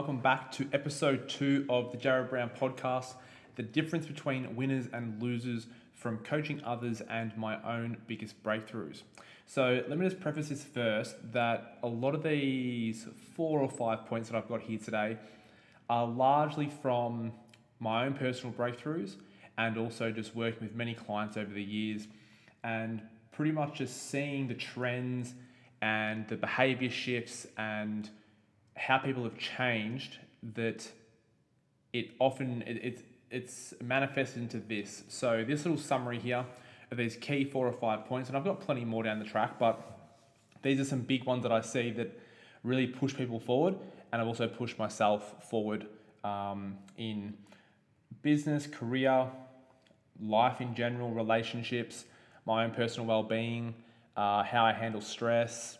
welcome back to episode two of the Jarrod Brown podcast the difference between winners and losers from coaching others and my own biggest breakthroughs. So, let me just preface this first that a lot of these four or five points that I've got here today are largely from my own personal breakthroughs and also just working with many clients over the years and pretty much just seeing the trends and the behavior shifts and how people have changed that it often it, it's it's manifested into this. So this little summary here of these key four or five points, and I've got plenty more down the track, but these are some big ones that I see that really push people forward, and I've also pushed myself forward um, in business, career, life in general, relationships, my own personal well-being, uh, how I handle stress,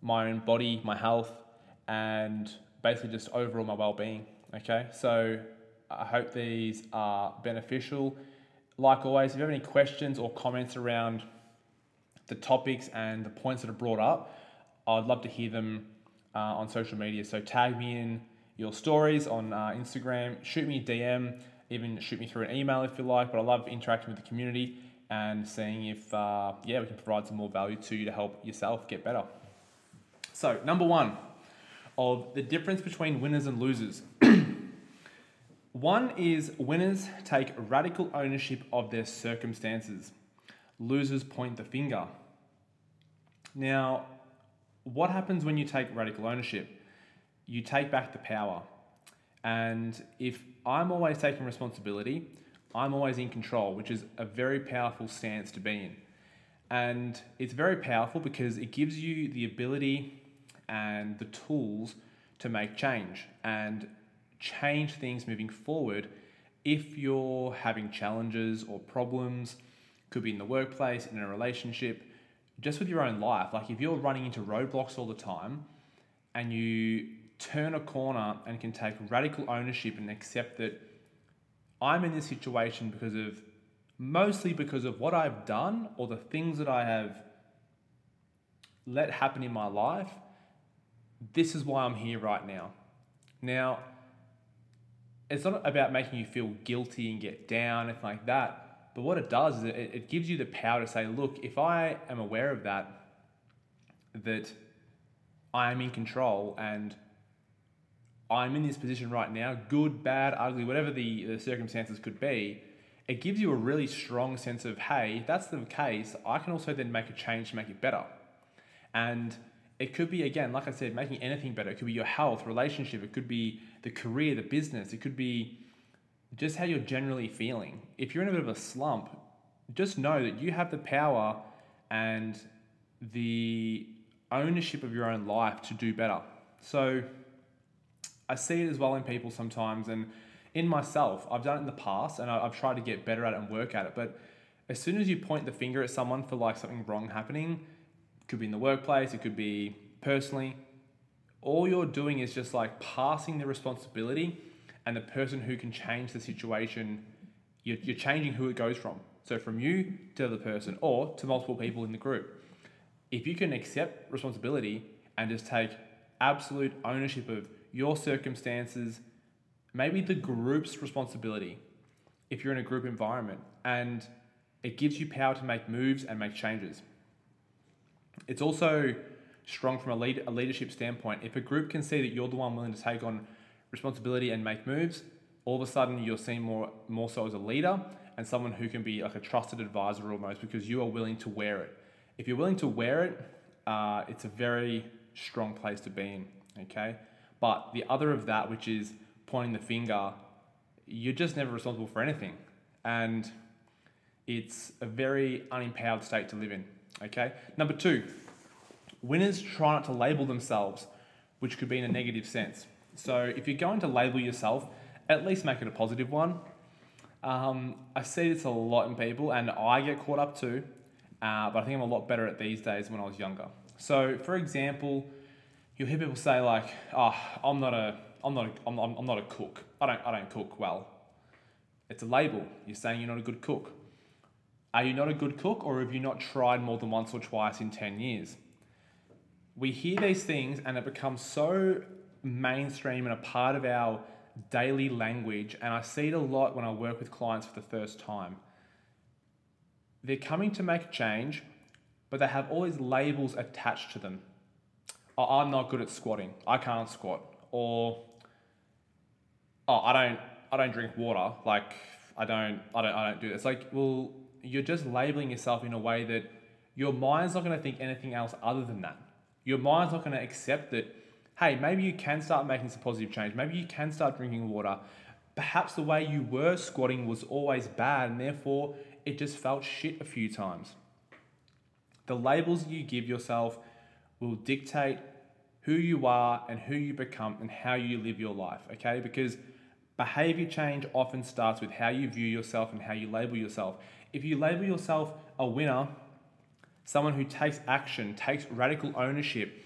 my own body, my health, and basically just overall my well-being. Okay, so I hope these are beneficial. Like always, if you have any questions or comments around the topics and the points that are brought up, I'd love to hear them uh, on social media. So tag me in your stories on uh, Instagram, shoot me a DM, even shoot me through an email if you like. But I love interacting with the community and seeing if uh, yeah we can provide some more value to you to help yourself get better. So number one of the difference between winners and losers. One is winners take radical ownership of their circumstances, losers point the finger. Now, what happens when you take radical ownership? You take back the power. And if I'm always taking responsibility, I'm always in control, which is a very powerful stance to be in. And it's very powerful because it gives you the ability and the tools to make change. And change things moving forward if you're having challenges or problems, could be in the workplace, in a relationship, just with your own life. Like if you're running into roadblocks all the time and you turn a corner and can take radical ownership and accept that I'm in this situation because of mostly because of what I've done or the things that I have let happen in my life. This is why I'm here right now. Now, it's not about making you feel guilty and get down and like that. But what it does is it, it gives you the power to say, look, if I am aware of that, that I am in control and I'm in this position right now, good, bad, ugly, whatever the, the circumstances could be, it gives you a really strong sense of, hey, if that's the case, I can also then make a change to make it better. And it could be, again, like I said, making anything better. It could be your health, relationship, it could be the career, the business, it could be just how you're generally feeling. If you're in a bit of a slump, just know that you have the power and the ownership of your own life to do better. So I see it as well in people sometimes and in myself. I've done it in the past and I've tried to get better at it and work at it. But as soon as you point the finger at someone for like something wrong happening, could be in the workplace, it could be personally. All you're doing is just like passing the responsibility, and the person who can change the situation, you're, you're changing who it goes from. So from you to the person or to multiple people in the group. If you can accept responsibility and just take absolute ownership of your circumstances, maybe the group's responsibility, if you're in a group environment, and it gives you power to make moves and make changes. It's also strong from a, lead, a leadership standpoint. If a group can see that you're the one willing to take on responsibility and make moves, all of a sudden you're seen more more so as a leader and someone who can be like a trusted advisor almost because you are willing to wear it. If you're willing to wear it, uh, it's a very strong place to be in. Okay, but the other of that, which is pointing the finger, you're just never responsible for anything, and it's a very unempowered state to live in. Okay. Number two, winners try not to label themselves, which could be in a negative sense. So if you're going to label yourself, at least make it a positive one. Um, I see this a lot in people, and I get caught up too. Uh, but I think I'm a lot better at these days when I was younger. So, for example, you'll hear people say like, "Oh, I'm not a, I'm not, a, I'm, I'm not a cook. I don't, I don't cook well." It's a label. You're saying you're not a good cook. Are you not a good cook, or have you not tried more than once or twice in 10 years? We hear these things, and it becomes so mainstream and a part of our daily language, and I see it a lot when I work with clients for the first time. They're coming to make a change, but they have all these labels attached to them. Oh, I'm not good at squatting. I can't squat. Or oh, I don't I don't drink water. Like I don't I don't I don't do this. Like, well, you're just labeling yourself in a way that your mind's not going to think anything else other than that. Your mind's not going to accept that, hey, maybe you can start making some positive change. Maybe you can start drinking water. Perhaps the way you were squatting was always bad and therefore it just felt shit a few times. The labels you give yourself will dictate who you are and who you become and how you live your life, okay? Because behavior change often starts with how you view yourself and how you label yourself. If you label yourself a winner, someone who takes action, takes radical ownership,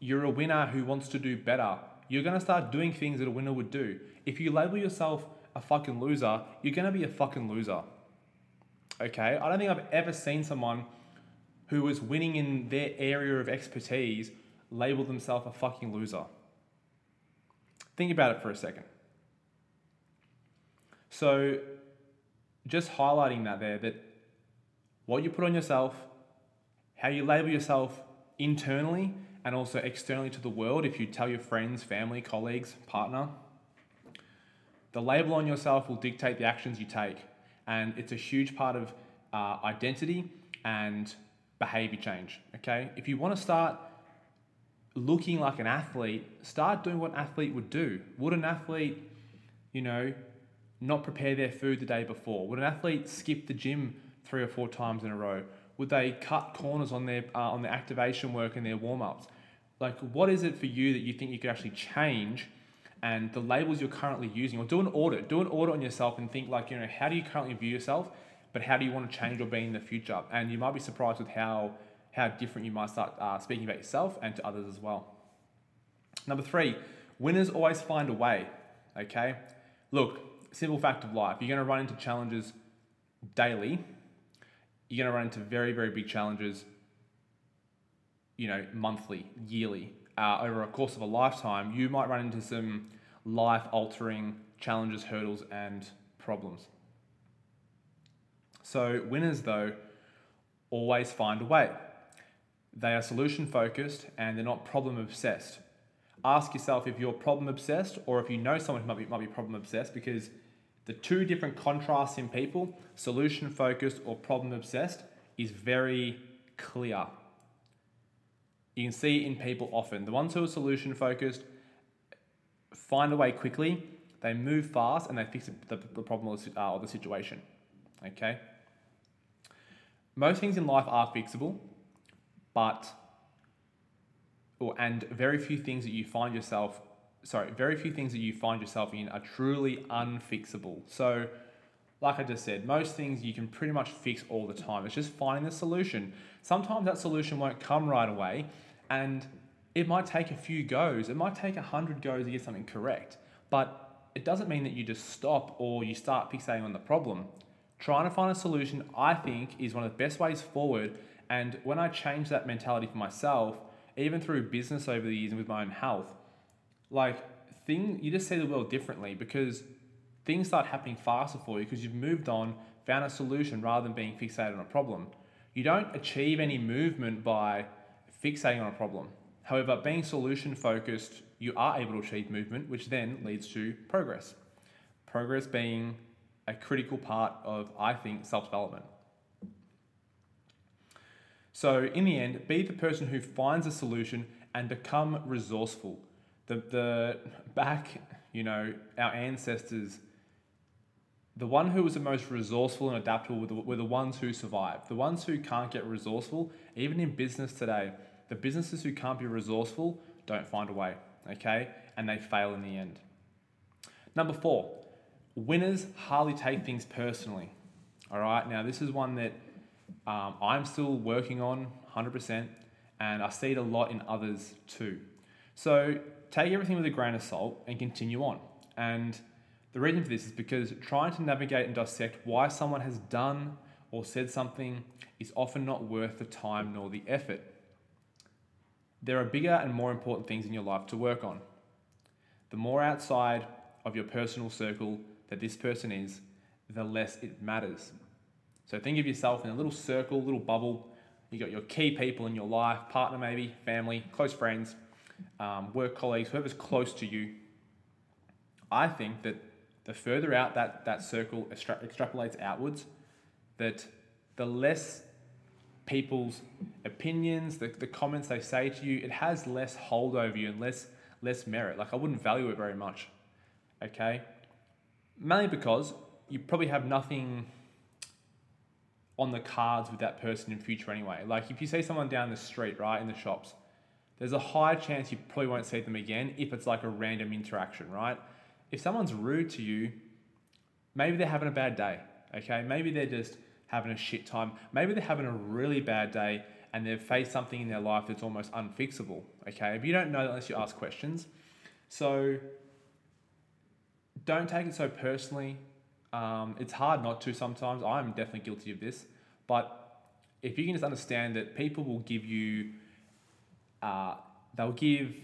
you're a winner who wants to do better. You're going to start doing things that a winner would do. If you label yourself a fucking loser, you're going to be a fucking loser. Okay? I don't think I've ever seen someone who was winning in their area of expertise label themselves a fucking loser. Think about it for a second. So, just highlighting that there, that what you put on yourself, how you label yourself internally and also externally to the world, if you tell your friends, family, colleagues, partner, the label on yourself will dictate the actions you take. And it's a huge part of uh, identity and behavior change. Okay, if you want to start looking like an athlete, start doing what an athlete would do. Would an athlete, you know, not prepare their food the day before? Would an athlete skip the gym three or four times in a row? Would they cut corners on their uh, on their activation work and their warm ups? Like, what is it for you that you think you could actually change? And the labels you're currently using, or do an audit. Do an audit on yourself and think like, you know, how do you currently view yourself? but how do you want to change or be in the future? And you might be surprised with how, how different you might start uh, speaking about yourself and to others as well. Number three, winners always find a way. Okay? Look, simple fact of life you're going to run into challenges daily, you're going to run into very, very big challenges, you know, monthly, yearly. Uh, over a course of a lifetime, you might run into some life altering challenges, hurdles, and problems. So, winners, though, always find a way. They are solution focused and they're not problem obsessed. Ask yourself if you're problem obsessed or if you know someone who might be, might be problem obsessed because the two different contrasts in people, solution focused or problem obsessed, is very clear. You can see in people often. The ones who are solution focused find a way quickly, they move fast, and they fix the, problem uh, or the situation. Okay? most things in life are fixable, but or and very few things that you find yourself sorry, very few things that you find yourself in are truly unfixable. So like I just said, most things you can pretty much fix all the time. It's just finding the solution. Sometimes that solution won't come right away, and it might take a few goes. It might take a hundred goes to get something correct, but it doesn't mean that you just stop or you start fixating on the problem trying to find a solution, I think, is one of the best ways forward. And when I changed that mentality for myself, even through business over the years and with my own health, like thing, you just see the world differently because things start happening faster for you because you've moved on, found a solution rather than being fixated on a problem. You don't achieve any movement by fixating on a problem. However, being solution focused, you are able to achieve movement, which then leads to progress. Progress being a critical part of, I think, self development. So, in the end, be the person who finds a solution and become resourceful. The, the back, you know, our ancestors, the one who was the most resourceful and adaptable were the, were the ones who survived. The ones who can't get resourceful, even in business today, the businesses who can't be resourceful don't find a way, okay? And they fail in the end. Number four, winners hardly take things personally. All right, now this is one that um, I'm still working on 100%, and I see it a lot in others too. So take everything with a grain of salt and continue on. And the reason for this is because trying to navigate and dissect why someone has done or said something is often not worth the time nor the effort. There are bigger and more important things in your life to work on. the more outside of your personal circle that this person is, the less it matters. So think of yourself in a little circle, little bubble. You got your key people in your life, partner maybe, family, close friends, um, work colleagues, whoever's close to you. I think that the further out that, that circle extra- extrapolates outwards, that the less people's opinions, the, the comments they say to you, it has less hold over you and less less merit. Like I wouldn't value it very much. Okay? Mainly because you probably have nothing on the cards with that person in future anyway. Like if you see someone down the street, right, in the shops, there's a high chance you probably won't see them again if it's like a random interaction, right? If someone's rude to you, maybe they're having a bad day, okay? Maybe they're just having a shit time. Maybe they're having a really bad day and they've faced something in their life that's almost unfixable, okay? But you don't know unless you ask questions. So don't take it so personally. Um, it's hard not to sometimes. I'm definitely guilty of this. But if you can just understand that people will give you, uh, they'll give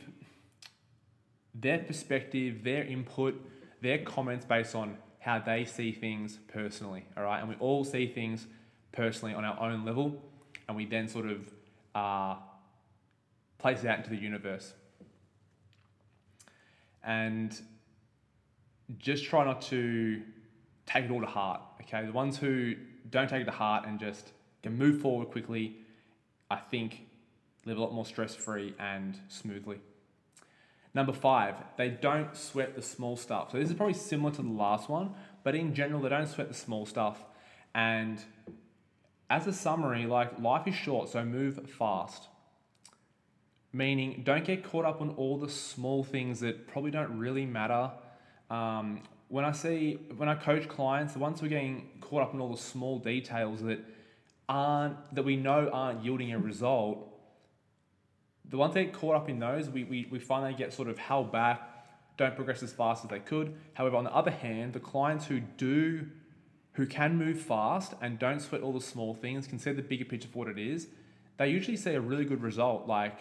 their perspective, their input, their comments based on how they see things personally. All right. And we all see things personally on our own level. And we then sort of uh, place it out into the universe. And just try not to take it all to heart. Okay, the ones who don't take it to heart and just can move forward quickly, I think live a lot more stress free and smoothly. Number five, they don't sweat the small stuff. So this is probably similar to the last one, but in general, they don't sweat the small stuff. And as a summary, like life is short, so move fast. Meaning, don't get caught up on all the small things that probably don't really matter. Um, when I see, when I coach clients, the ones who are getting caught up in all the small details that aren't, that we know aren't yielding a result, the ones that get caught up in those, we, we, we find they get sort of held back, don't progress as fast as they could. However, on the other hand, the clients who do, who can move fast and don't sweat all the small things, can see the bigger picture for what it is, they usually see a really good result, like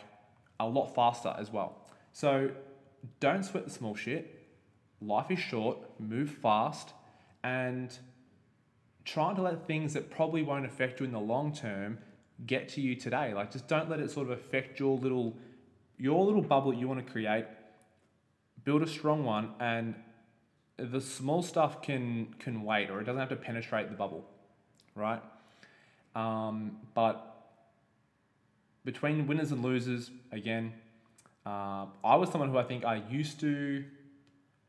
a lot faster as well. So don't sweat the small shit life is short, move fast, and trying to let things that probably won't affect you in the long term get to you today. Like just don't let it sort of affect your little your little bubble you want to create. Build a strong one and the small stuff can can wait or it doesn't have to penetrate the bubble, right? Um, but between winners and losers, again, uh, I was someone who I think I used to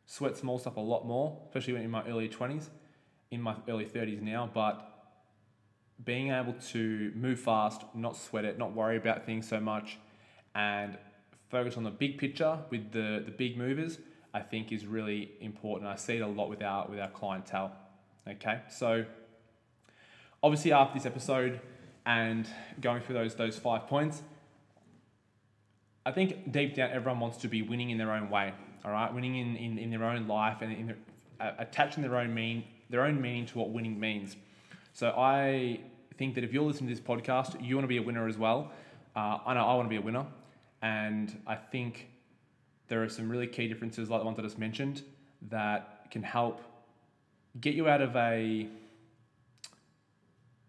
sweat small stuff a lot more, especially in my early 20s, in my early 30s now. But being able to move fast, not sweat it, not worry about things so much, and focus on the big picture with the, the big movers, I think is really important. I see it a lot with our with our clientele. Okay, so obviously after this episode and going through those those five points, I think deep down everyone wants to be winning in their own way all right, winning in, in, in their own life and in uh, attaching their own mean their own meaning to what winning means. So I think that if you're listening to this podcast, you want to be a winner as well. Uh, I know I want to be a winner, and I think there are some really key differences, like the ones I just mentioned, that can help get you out of a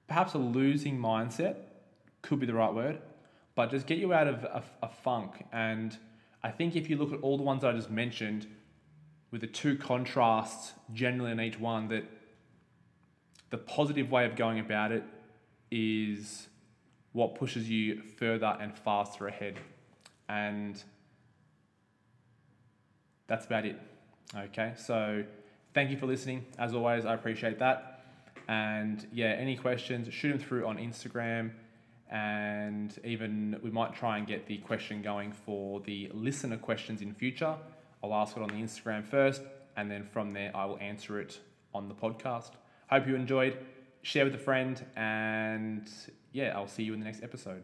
perhaps a losing mindset, could be the right word, but just get you out of a, a funk and I think if you look at all the ones I just mentioned, with the two contrasts generally in each one, that the positive way of going about it is what pushes you further and faster ahead. And that's about it. Okay, so thank you for listening. As always, I appreciate that. And yeah, any questions, shoot them through on Instagram and even we might try and get the question going for the listener questions in future. I'll ask it on the Instagram first, and then from there I will answer it on the podcast. Hope you enjoyed. Share with a friend, and yeah, I'll see you in the next episode.